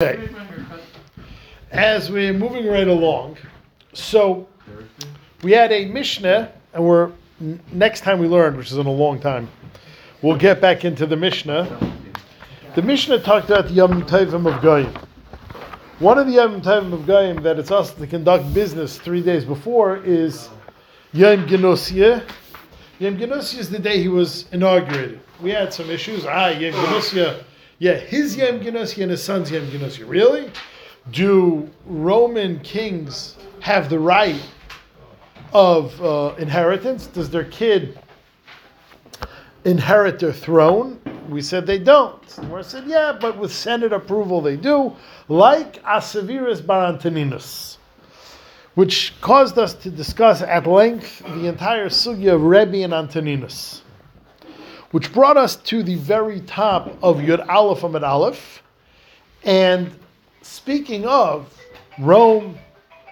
Okay. As we're moving right along, so we had a Mishnah, and we're next time we learned, which is in a long time, we'll get back into the Mishnah. The Mishnah talked about the Yom Tovim of Goyim. One of the Yom Tovim of Goyim that it's us to conduct business three days before is Yom Genosia. Yom Genosia is the day he was inaugurated. We had some issues. Ah, Yom Genosia. Yeah, his Yom Genosia and his son's Yom Genosia. Really? Do Roman kings have the right of uh, inheritance? Does their kid inherit their throne? We said they don't. We said, yeah, but with Senate approval they do, like Asavirus Barantoninus, which caused us to discuss at length the entire sugya of Rebbe and Antoninus, which brought us to the very top of Yud Aleph Amid Aleph. And speaking of Rome,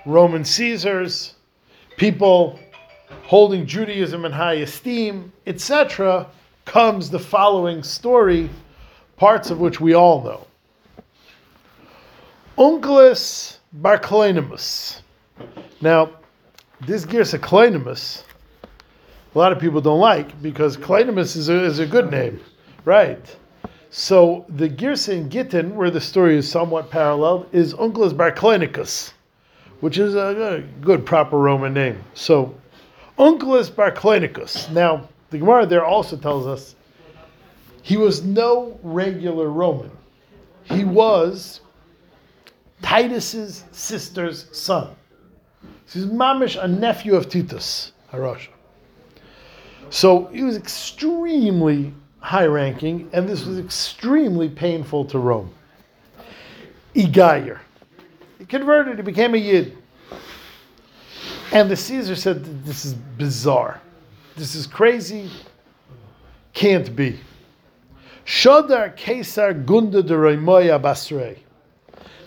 Roman Caesars, people holding Judaism in high esteem, etc., comes the following story, parts of which we all know. Onkelos Barclanimus. Now, this Girsa Klanimus, a lot of people don't like because Klanimus is a, is a good name, right? So the Girsa in Gittin, where the story is somewhat paralleled, is Onkelos Barclanicus, which is a, a good, proper Roman name. So, Onkelos Barclanicus. Now, the Gemara there also tells us he was no regular Roman. He was Titus's sister's son. He's mamish, a nephew of Titus, Harasha. So he was extremely high ranking, and this was extremely painful to Rome. Igayer. He converted, he became a Yid. And the Caesar said, This is bizarre. This is crazy. Can't be. Shodar Caesar Gunda de Roimoya Basrei.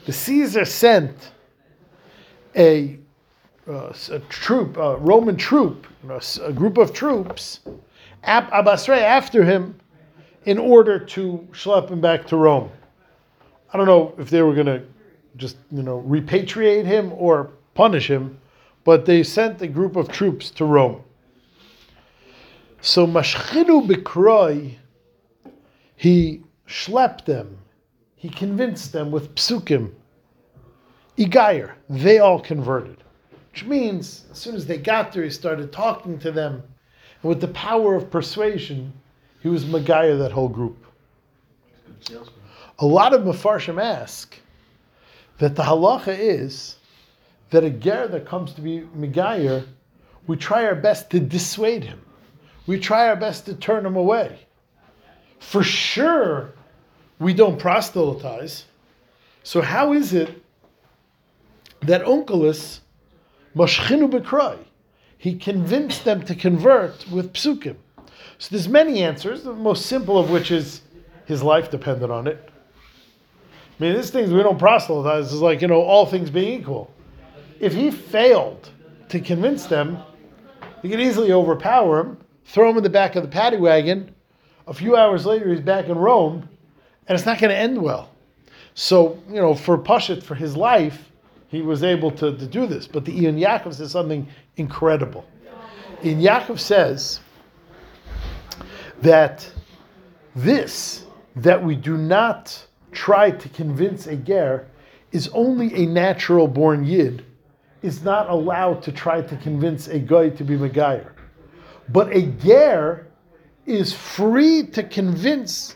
The Caesar sent a, uh, a troop, a Roman troop, a group of troops, Ab Abasrei after him, in order to schlep him back to Rome. I don't know if they were going to just you know repatriate him or punish him, but they sent a group of troops to Rome. So Mashchinu Bikroi, he schlepped them, he convinced them with psukim. Igayer, they all converted. Which means, as soon as they got there, he started talking to them. And with the power of persuasion, he was Magayer that whole group. A lot of Mefarshim ask that the halacha is that a ger that comes to be Megayer, we try our best to dissuade him. We try our best to turn him away. For sure, we don't proselytize. So how is it that Onkelos, Mashchinu Bekrai, he convinced them to convert with psukim? So there's many answers, the most simple of which is his life depended on it. I mean, these things we don't proselytize It's like, you know, all things being equal. If he failed to convince them, he could easily overpower him, throw him in the back of the paddy wagon. A few hours later, he's back in Rome, and it's not going to end well. So, you know, for Pashit, for his life, he was able to, to do this. But the Ein Yaakov says something incredible. Ein Yaakov says that this, that we do not try to convince a ger, is only a natural born yid, is not allowed to try to convince a guy to be Megayer. But a ger is free to convince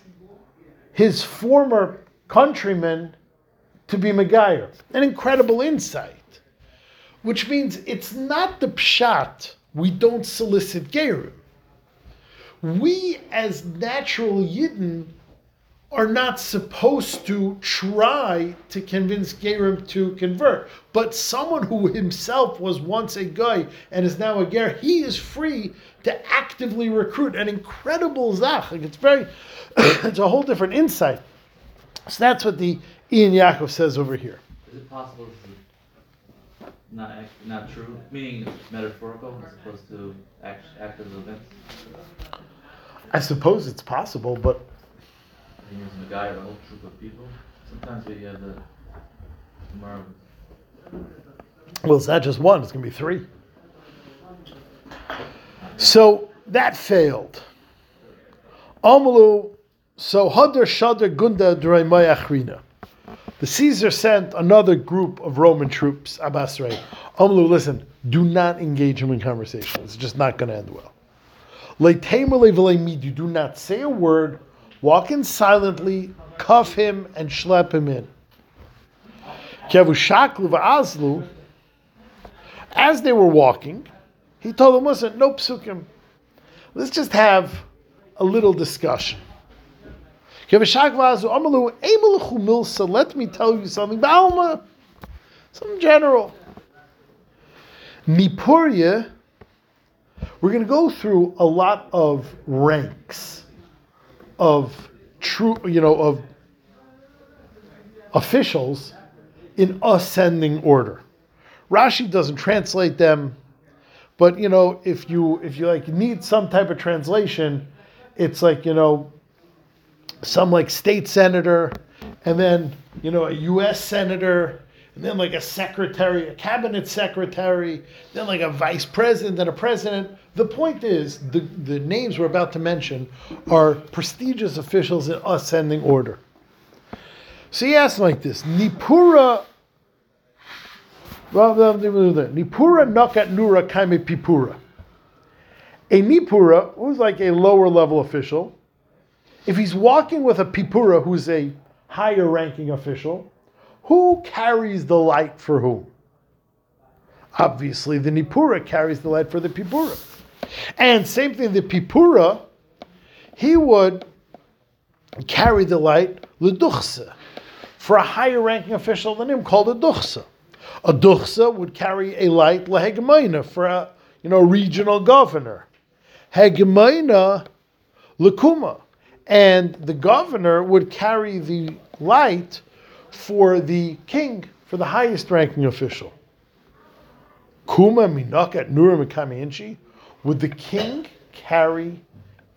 his former countrymen to be Megayer. An incredible insight. Which means it's not the pshat, we don't solicit gerim. We as natural yidden are not supposed to try to convince Gerim to convert. But someone who himself was once a guy and is now a ger, he is free to actively recruit an incredible zach. Like it's very, it's a whole different insight. So that's what the Ein Yaakov says over here. Is it possible this is not not true, meaning metaphorical as opposed to act- active events? I suppose it's possible, but I think it's a guy or a whole troop of people. Sometimes we have the Tomorrow. Well, it's not just one, it's going to be three. So that failed. Amalu, so Hadar Shadar Gunda Draimay Achrina. The Caesar sent another group of Roman troops, Abbasrei. Amalu, listen, do not engage him in conversation. It's just not going to end well. You do not say a word, walk in silently, cuff him, and schlep him in. As they were walking, he told them, listen, no psukim. Let's just have a little discussion. Let me tell you something. Ba'alma, something general. Nipuria, we're going to go through a lot of ranks of true, you know, of officials in ascending order. Rashi doesn't translate them, but you know, if you if you like need some type of translation, it's like you know, some like state senator, and then you know a U.S. senator, and then like a secretary, a cabinet secretary, then like a vice president, then a president. The point is, the, the names we're about to mention are prestigious officials in ascending order. So he asked like this: Nipura Nipura nakat nura kaime pipura. A nipura, who's like a lower level official, if he's walking with a pipura, who's a higher ranking official, who carries the light for whom? Obviously, the nipura carries the light for the pipura. And same thing, the pipura, he would carry the light leduchsa for a higher ranking official than him called a duchsa. A duchsa would carry a light lehegemoina for a you know regional governor. Hegemoina lekuma, and the governor would carry the light for the king, for the highest ranking official. Kuma minakat nura mikamiinchi. Would the king carry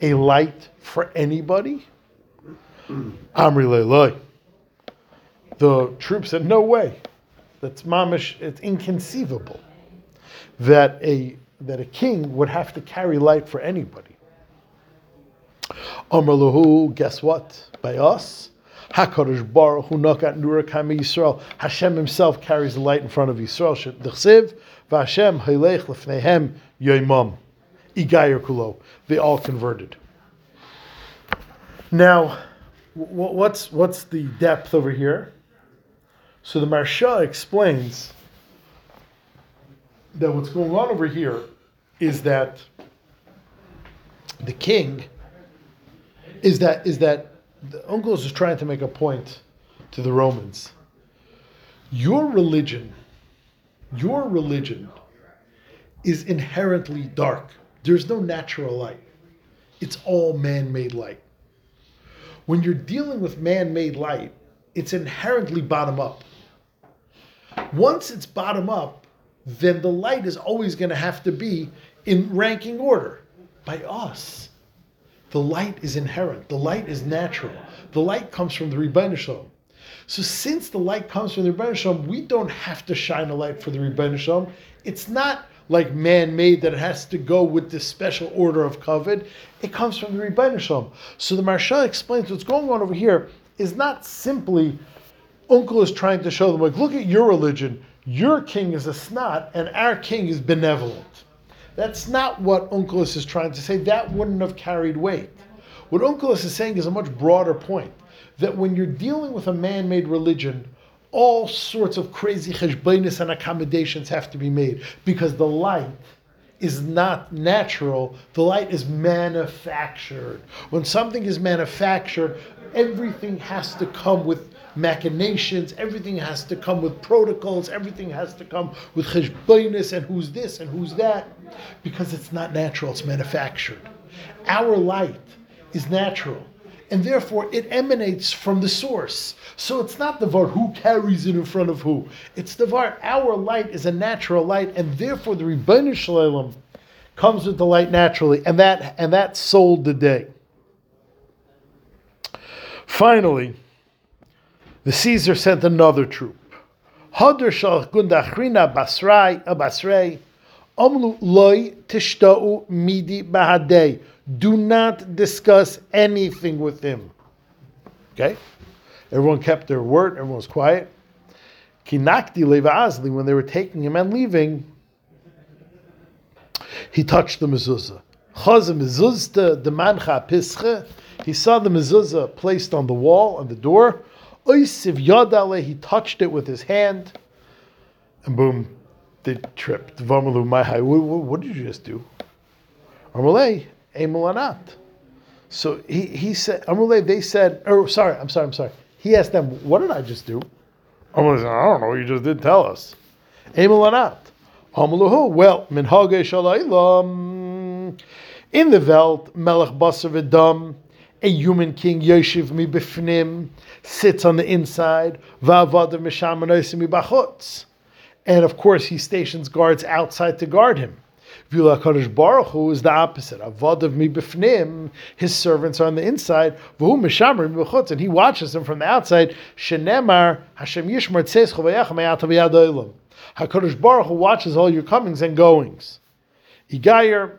a light for anybody? Amri leiloi. The troops said, no way. That's mamish. It's inconceivable that a that a king would have to carry light for anybody. Amr guess what? By us, Hakadosh Baruch Hu nakat nura Yisrael. Hashem Himself carries the light in front of Yisrael. Lefneihem yoimam. Kulo. They all converted. Now, what's what's the depth over here? So the Maharsha explains that what's going on over here is that the king is that is that the Onkelos is trying to make a point to the Romans. Your religion, your religion is inherently dark. There's no natural light. It's all man-made light. When you're dealing with man-made light, it's inherently bottom up. Once it's bottom up, then the light is always going to have to be in ranking order by us. The light is inherent. The light is natural. The light comes from the Ribbono Shel Olam. So since the light comes from the Ribbono Shel Olam, we don't have to shine a light for the Ribbono Shel Olam. It's not like man-made that it has to go with this special order of kavod. It comes from the Ribbono Shel Olam. So the Maharsha explains what's going on over here is not simply Onkelos trying to show them, like, look at your religion. Your king is a snot, and our king is benevolent. That's not what Onkelos is trying to say. That wouldn't have carried weight. What Onkelos is saying is a much broader point that when you're dealing with a man made religion, all sorts of crazy cheshbainis and accommodations have to be made because the light is not natural, the light is manufactured. When something is manufactured, everything has to come with machinations, everything has to come with protocols, everything has to come with cheshbonis and who's this and who's that, because it's not natural, it's manufactured. Our light is natural, and therefore it emanates from the source. So it's not the var who carries it in front of who. It's the var, our light is a natural light, and therefore the Ribbono Shel Olam comes with the light naturally, and that and that sold the day. Finally, the Caesar sent another troop. Hadr shal gundachrina basrai uh, basrei. Omlu loy tishtau midi bahadei. Do not discuss anything with him. Okay? Everyone kept their word, everyone was quiet. Kinakti levazli, when they were taking him and leaving, he touched the mezuzah. Chaz. He saw the mezuzah placed on the wall, on the door. Oisiv yadale, he touched it with his hand. And boom, they tripped. Vamalu mahai. What, what, what did you just do? Amalei, emulanat. So he, he said, Amalei, they said, oh, sorry, I'm sorry, I'm sorry. He asked them, what did I just do? Amalei said, I don't know, you just did tell us. Emulanat. Amaluhu, well, minhage shalaylam. In the Welt, Melech Basar V'dam, a human king, Yoshiv mi bifnim, sits on the inside, Va'avadav misham mi bachutz. And of course, he stations guards outside to guard him. Vila Kadosh Baruch Hu is the opposite. Avadav mi bifnim, his servants are on the inside. V'hu mi bachutz, and he watches them from the outside. Shenemar Hashem Yishmar Tzeis Chovayach Me'atav Yad HaKadosh Baruch Hu watches all your comings and goings. Igayer,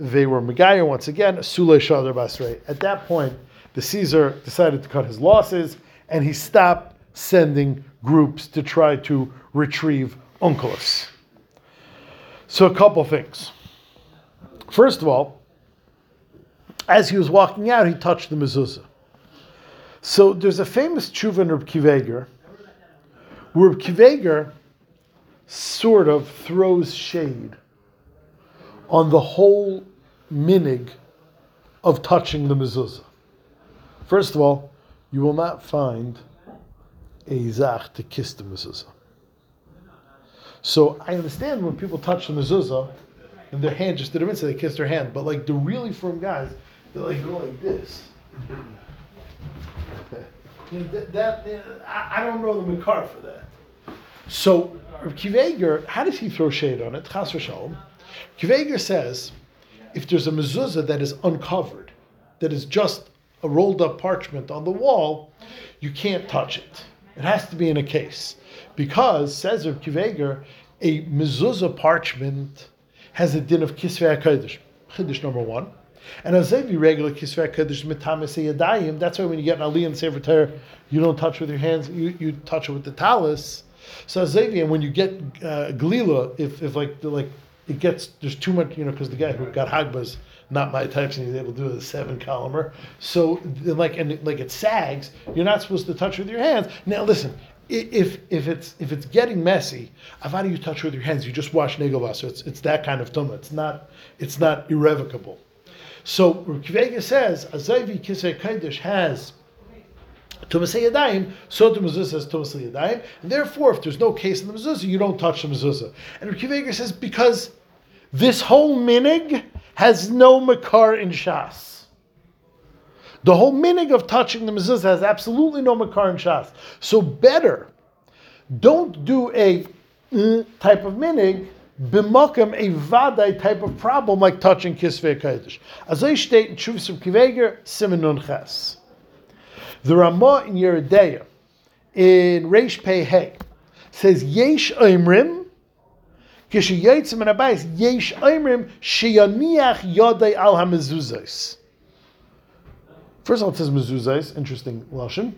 they were Megayer once again, Sule Shadar Basrei. At that point, the Caesar decided to cut his losses and he stopped sending groups to try to retrieve Onkelos. So, a couple things. First of all, as he was walking out, he touched the mezuzah. So, there's a famous tshuva in Reb Kiveger, where Kiveger sort of throws shade on the whole minig of touching the mezuzah. First of all, you will not find a zach to kiss the mezuzah. So I understand when people touch the mezuzah and their hand just did a mitzvah, they kissed their hand. But like the really firm guys, they're like go like this. You know, that, that I, I don't know the makar for that. So Kiveger, how does he throw shade on it? Chas v'shalom. Kiveger says, if there's a mezuzah that is uncovered, that is just a rolled up parchment on the wall, you can't touch it. It has to be in a case. Because, says Reb Kiveger, a mezuzah parchment has a din of kisvei HaKodesh. Chiddush number one. And a zevi regular kisvei HaKodesh mitamis yadayim, that's why when you get an aliyah and sefer Torah, you don't touch with your hands, you, you touch it with the talus. So Xavier, when you get uh, Galila, if, if like like it gets there's too much, you know, because the guy who got Hagbas not my types, and he's able to do a seven columner. So like and like it sags, you're not supposed to touch with your hands. Now listen, if if it's if it's getting messy, do you touch with your hands? You just wash negel So it's it's that kind of tumah. It's not it's not irrevocable. So Kvega says Azavi Kisei Kaidish has Tumas so the mezuzah says Tumas and therefore, if there's no case in the mezuzah, you don't touch the mezuzah. And Rikiv says because this whole minig has no makar in Shas. The whole minig of touching the mezuzah has absolutely no makar in Shas. So better, don't do a uh, type of minig, b'makam a vaday type of problem like touching kisvei kodesh. As I state in Shuvs of Kiveger, Simonun Ches. The Ramah in Yoreh De'ah, in Reish Pei Hey, says Yesh Oimrim, Kishayitzim and Abayis, Yesh Oimrim, Sheyaniach Yodai al HaMezuzais. First of all, it says mezuzais, interesting lashon.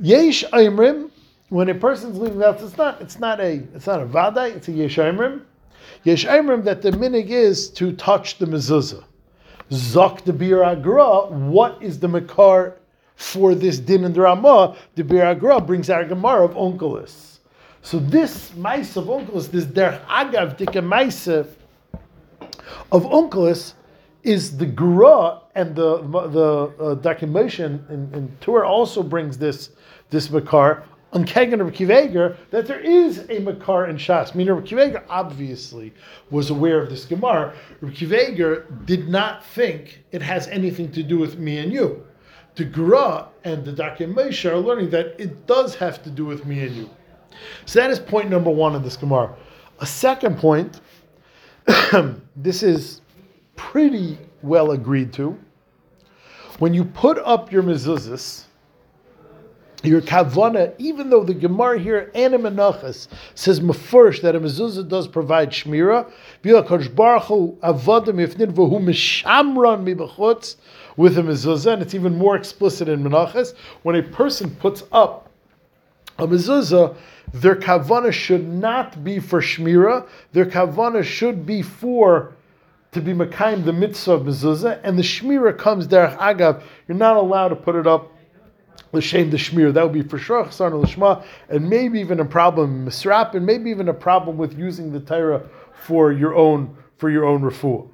Yesh Oimrim, when a person's leaving the house, it's not, it's not a, it's not a vaday, it's a yesh Oimrim. Yesh Oimrim that the minig is to touch the mezuzah. Zok the Biur HaGra, what is the makar for this din and Ramah, the Biur HaGra brings our Gemara of Onkelos. So this mice of Onkelos, this Der Agav Dike mice of Onkelos, is the Gra and the the uh, documentation in, in also brings this this Makar on Kegan of Kiveger that there is a Makar in Shas. Meaning Kiveger obviously was aware of this Gemara. Kiveger did not think it has anything to do with me and you the Gra and the Dakim are learning that it does have to do with me and you. So that is point number one in this Gemara. A second point, this is pretty well agreed to. When you put up your mezuzahs, your kavana, even though the Gemara here, Anim Menachas, says mafurish that a mezuzah does provide shmira, with a mezuzah, and it's even more explicit in Menachas. When a person puts up a mezuzah, their kavana should not be for shmira. Their kavana should be for to be mekayim the mitzvah of mezuzah, and the shmira comes derech agav. You're not allowed to put it up l'shem the shmir. That would be for sure chasarna l'shma, and maybe even a problem misrap, and maybe even a problem with using the Torah for your own for your own refuah.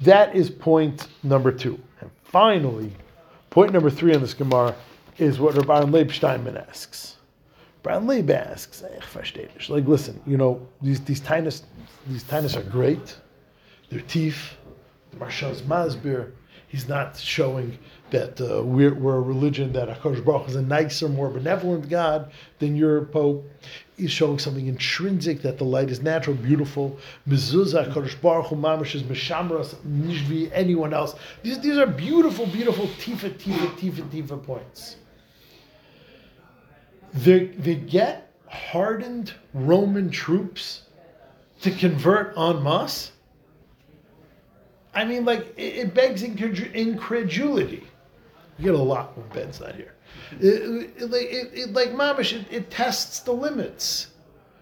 That is point number two. And finally, point number three on this Gemara is what Rabban Leib Steinman asks. Rabban Leib asks, like, listen, you know, these these tinus, these tinus are great. They're teeth. The Maharsha's Masbir. He's not showing that uh, we're, we're, a religion that Hakadosh Baruch is a nicer, more benevolent God than your Pope. He's showing something intrinsic that the light is natural, beautiful. Mezuzah Hakadosh Baruch Hu Mamish is Meshamras Nishvi anyone else. These, these are beautiful, beautiful tifa, tifa, tifa, tifa points. They, they get hardened Roman troops to convert en masse I mean, like, it, it begs incredulity. You get a lot when Ben's not here. It, it, it like, mamish, it, tests the limits.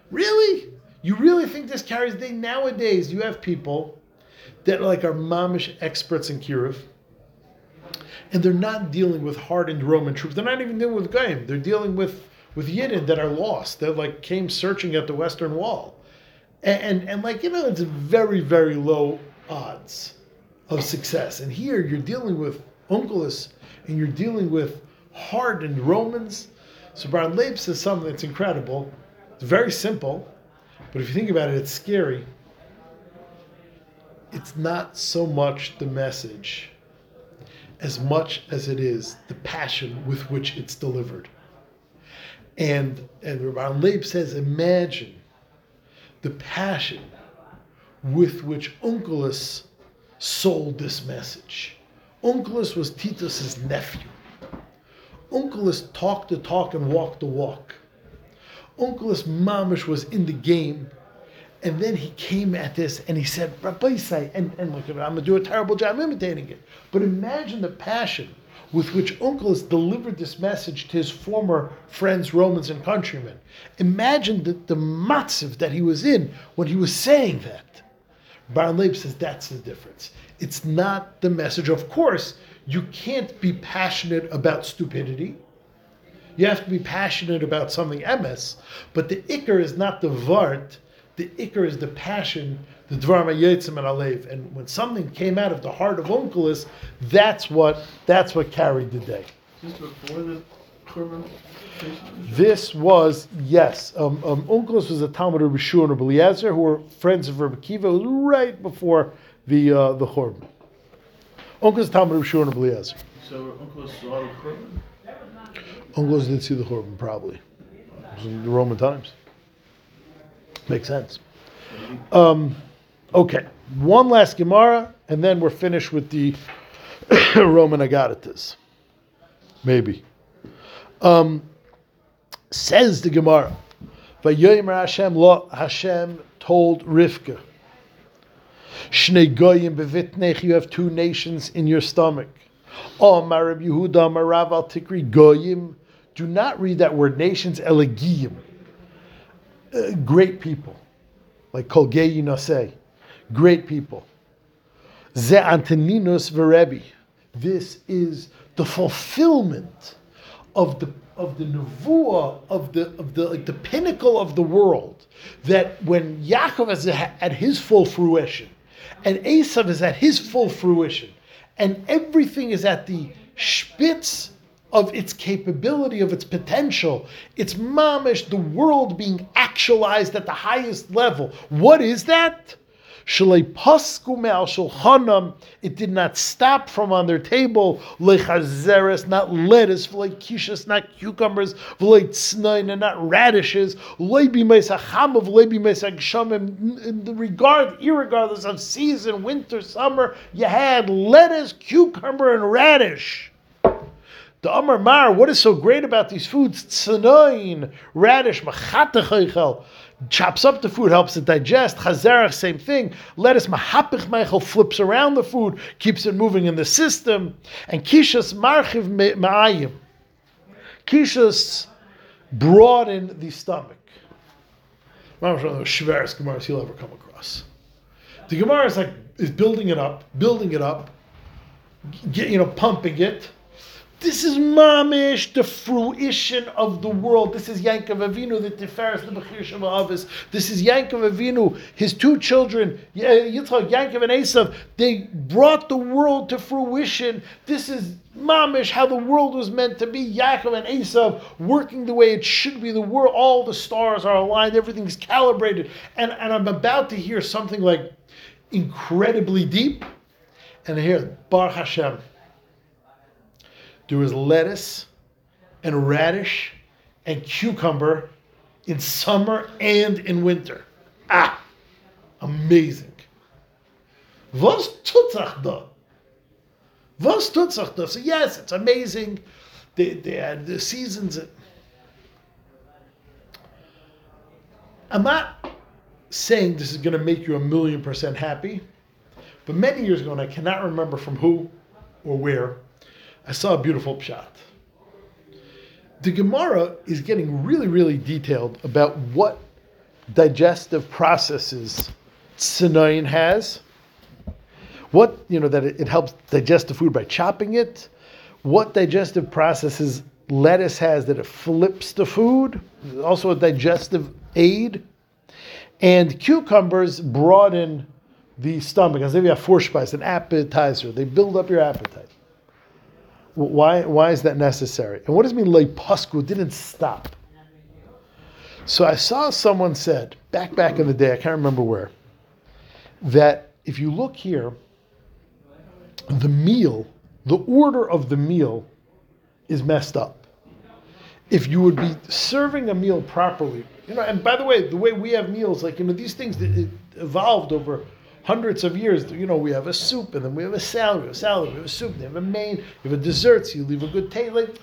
Really? You really think this carries day? Nowadays, you have people that like are mamish experts in kiruv, and they're not dealing with hardened Roman troops. They're not even dealing with Goyim. They're dealing with with Yidden that are lost. that like came searching at the Western Wall, and, and, and like you know, it's very very low odds of success. And here you're dealing with Onkelos and you're dealing with hardened Romans. So Baron Leib says something that's incredible. It's very simple, but if you think about it, it's scary. It's not so much the message as much as it is the passion with which it's delivered. And and Rabbi Leib says, imagine the passion with which Onkelos sold this message. Onkelos was Titus's nephew. Onkelos talked the talk and walked the walk. Onkelos Mamish was in the game, and then he came at this and he said, Rabbi say, and, and look, I'm going to do a terrible job imitating it. But imagine the passion with which Onkelos delivered this message to his former friends, Romans, and countrymen. Imagine the, the matziv that he was in when he was saying that. Baron Leib says that's the difference. It's not the message. Of course, you can't be passionate about stupidity. You have to be passionate about something emes, but the ikr is not the vart. The ikr is the passion, the dvar mayetzim and alev. And when something came out of the heart of Onkelos, that's what that's what carried the day. Just before the Korban this was yes. Um, um, Onkelos was a Talmud of Rishu and Rabbi Eliezer, who were friends of Rabbi Kiva. Right before the uh, the Churban. Onkelos Talmud of Rishu and Rabbi Eliezer. So Onkelos saw the Korban. Onkelos didn't see the Churban probably. It was in the Roman times. Makes sense. Um, okay, one last Gemara, and then we're finished with the Roman Agaritas. Maybe. Um, Says the Gemara, Vayomer Hashem lo Hashem told Rivka, Shnei goyim bevitnech, you have two nations in your stomach. Oh, Marab Yehuda, Marav al Tikri goyim. Do not read that word nations, elegiyim. Uh, great people, like Kolgei say, great people. Ze Antoninus Verebi. This is the fulfillment of the of the nevuah of the of the like the pinnacle of the world. That when Yaakov is at his full fruition, and Esav is at his full fruition, and everything is at the spitz of its capability, of its potential. It's mamish, the world being actualized at the highest level. What is that? It did not stop from on their table. Lechazeres, not lettuce. Not cucumbers. not radishes. Regard, irregardless of season, winter, summer, you had lettuce, cucumber, and radish. The Amar Mar, what is so great about these foods? Tzanoin, radish, machatechaychel, chops up the food, helps it digest. Chazerach, same thing. Lettuce, mahapich meichel, flips around the food, keeps it moving in the system. And kishas marchiv ma'ayim. Kishas broaden the stomach. One of the schwerest Gemaras you'll ever come across. The Gemara is like is building it up, building it up, get, you know, pumping it. This is mamish, the fruition of the world. This is Yankov Avinu, the Tiferes, the Bechir Shemavis. This is Yankov Avinu, his two children, uh, Yitzchak, Yankov, and Esav. They brought the world to fruition. This is mamish, how the world was meant to be. Yaakov and Esav working the way it should be. The world, all the stars are aligned, everything's calibrated. And, and I'm about to hear something like incredibly deep. And here, Baruch Hashem there was lettuce and radish and cucumber in summer and in winter. Ah, amazing. Was tut sich da? Was tut sich da? So yes, it's amazing. They, they had the seasons. I'm not saying this is going to make you a million percent happy, but many years ago, and I cannot remember from who or where, I saw a beautiful pshat. The Gemara is getting really, really detailed about what digestive processes Sinayin has. What, you know, that it, it helps digest the food by chopping it. What digestive processes lettuce has that it flips the food. Also a digestive aid. And cucumbers broaden the stomach. As if you have Vorspeise, an appetizer. They build up your appetite. Why, why is that necessary? And what does it mean, leipasku, didn't stop? So I saw someone said, back back in the day, I can't remember where, that if you look here, the meal, the order of the meal is messed up. If you would be serving a meal properly, you know, and by the way, the way we have meals, like, you know, these things that evolved over hundreds of years, you know, we have a soup and then we have a salad, we have a salad, we have a soup, we have a main, we have a dessert, so you leave a good taste, like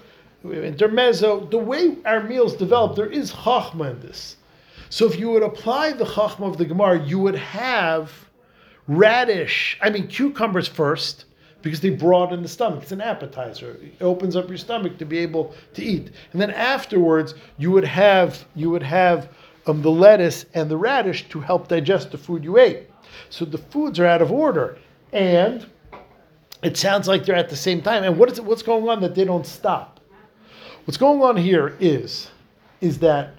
we have intermezzo. The way our meals develop, there is chachma in this. So if you would apply the chachma of the Gemara, you would have radish, I mean cucumbers first, because they broaden the stomach. It's an appetizer. It opens up your stomach to be able to eat. And then afterwards, you would have you would have um, the lettuce and the radish to help digest the food you ate. So the foods are out of order. And it sounds like they're at the same time. And what is it, what's going on that they don't stop? What's going on here is, is that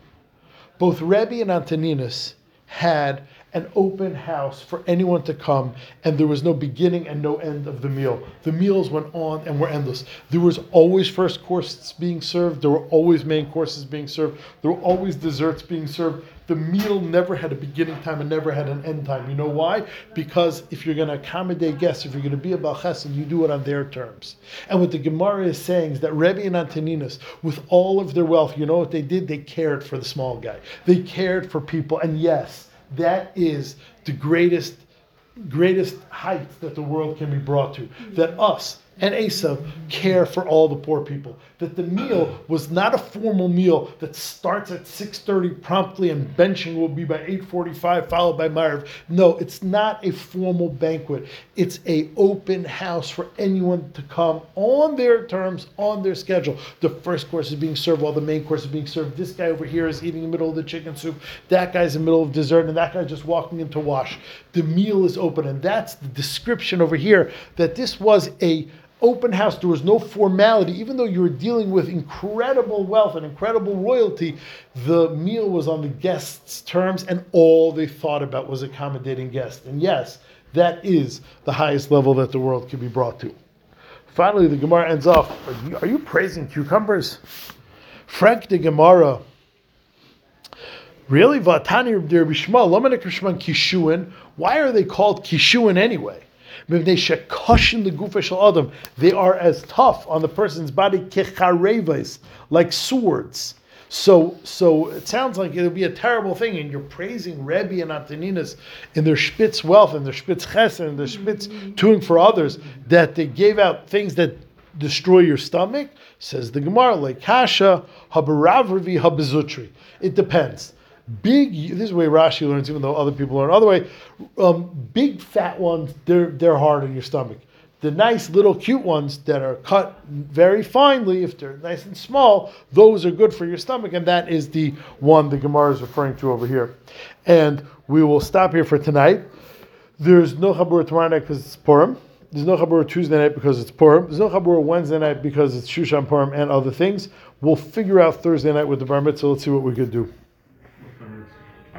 both Rebbe and Antoninus had an open house for anyone to come, and there was no beginning and no end of the meal. The meals went on and were endless. There was always first courses being served, there were always main courses being served, there were always desserts being served. The meal never had a beginning time and never had an end time. You know why? Because if you're going to accommodate guests, if you're going to be a Balchesed, you do it on their terms. And what the Gemara is saying is that Rebbe and Antoninus, with all of their wealth, you know what they did? They cared for the small guy. They cared for people. And yes, that is the greatest, greatest heights that the world can be brought to. That us, and Esav care for all the poor people. That the meal was not a formal meal that starts at 6.30 promptly and benching will be by 8.45 followed by Maariv. No, it's not a formal banquet. It's a open house for anyone to come on their terms, on their schedule. The first course is being served while the main course is being served. This guy over here is eating in the middle of the chicken soup. That guy's in the middle of dessert and that guy's just walking in to wash. The meal is open and that's the description over here that this was a open house. There was no formality. Even though you were dealing with incredible wealth and incredible royalty, the meal was on the guests' terms, and all they thought about was accommodating guests. And yes, that is the highest level that the world can be brought to. Finally, the Gemara ends off. Are you, are you praising cucumbers? Frank the Gemara. Really? Vatani Kishuin. Why are they called Kishuin anyway? They are as tough on the person's body like swords. So, so it sounds like it would be a terrible thing, and you're praising Rebbe and Antoninus in their spitz wealth and their spitz chesed and their spitz doing for others that they gave out things that destroy your stomach? Says the Gemara, like kasha habizutri. It depends. Big, this is the way Rashi learns, even though other people learn other way. Um, big fat ones, they're they're hard on your stomach. The nice little cute ones that are cut very finely, if they're nice and small, those are good for your stomach, and that is the one the Gemara is referring to over here. And we will stop here for tonight. There's no Chabur tomorrow night because it's Purim. There's no Chabur Tuesday night because it's Purim. There's no Chabur Wednesday night because it's Shushan Purim and other things. We'll figure out Thursday night with the Bar Mitzvah. Let's see what we could do.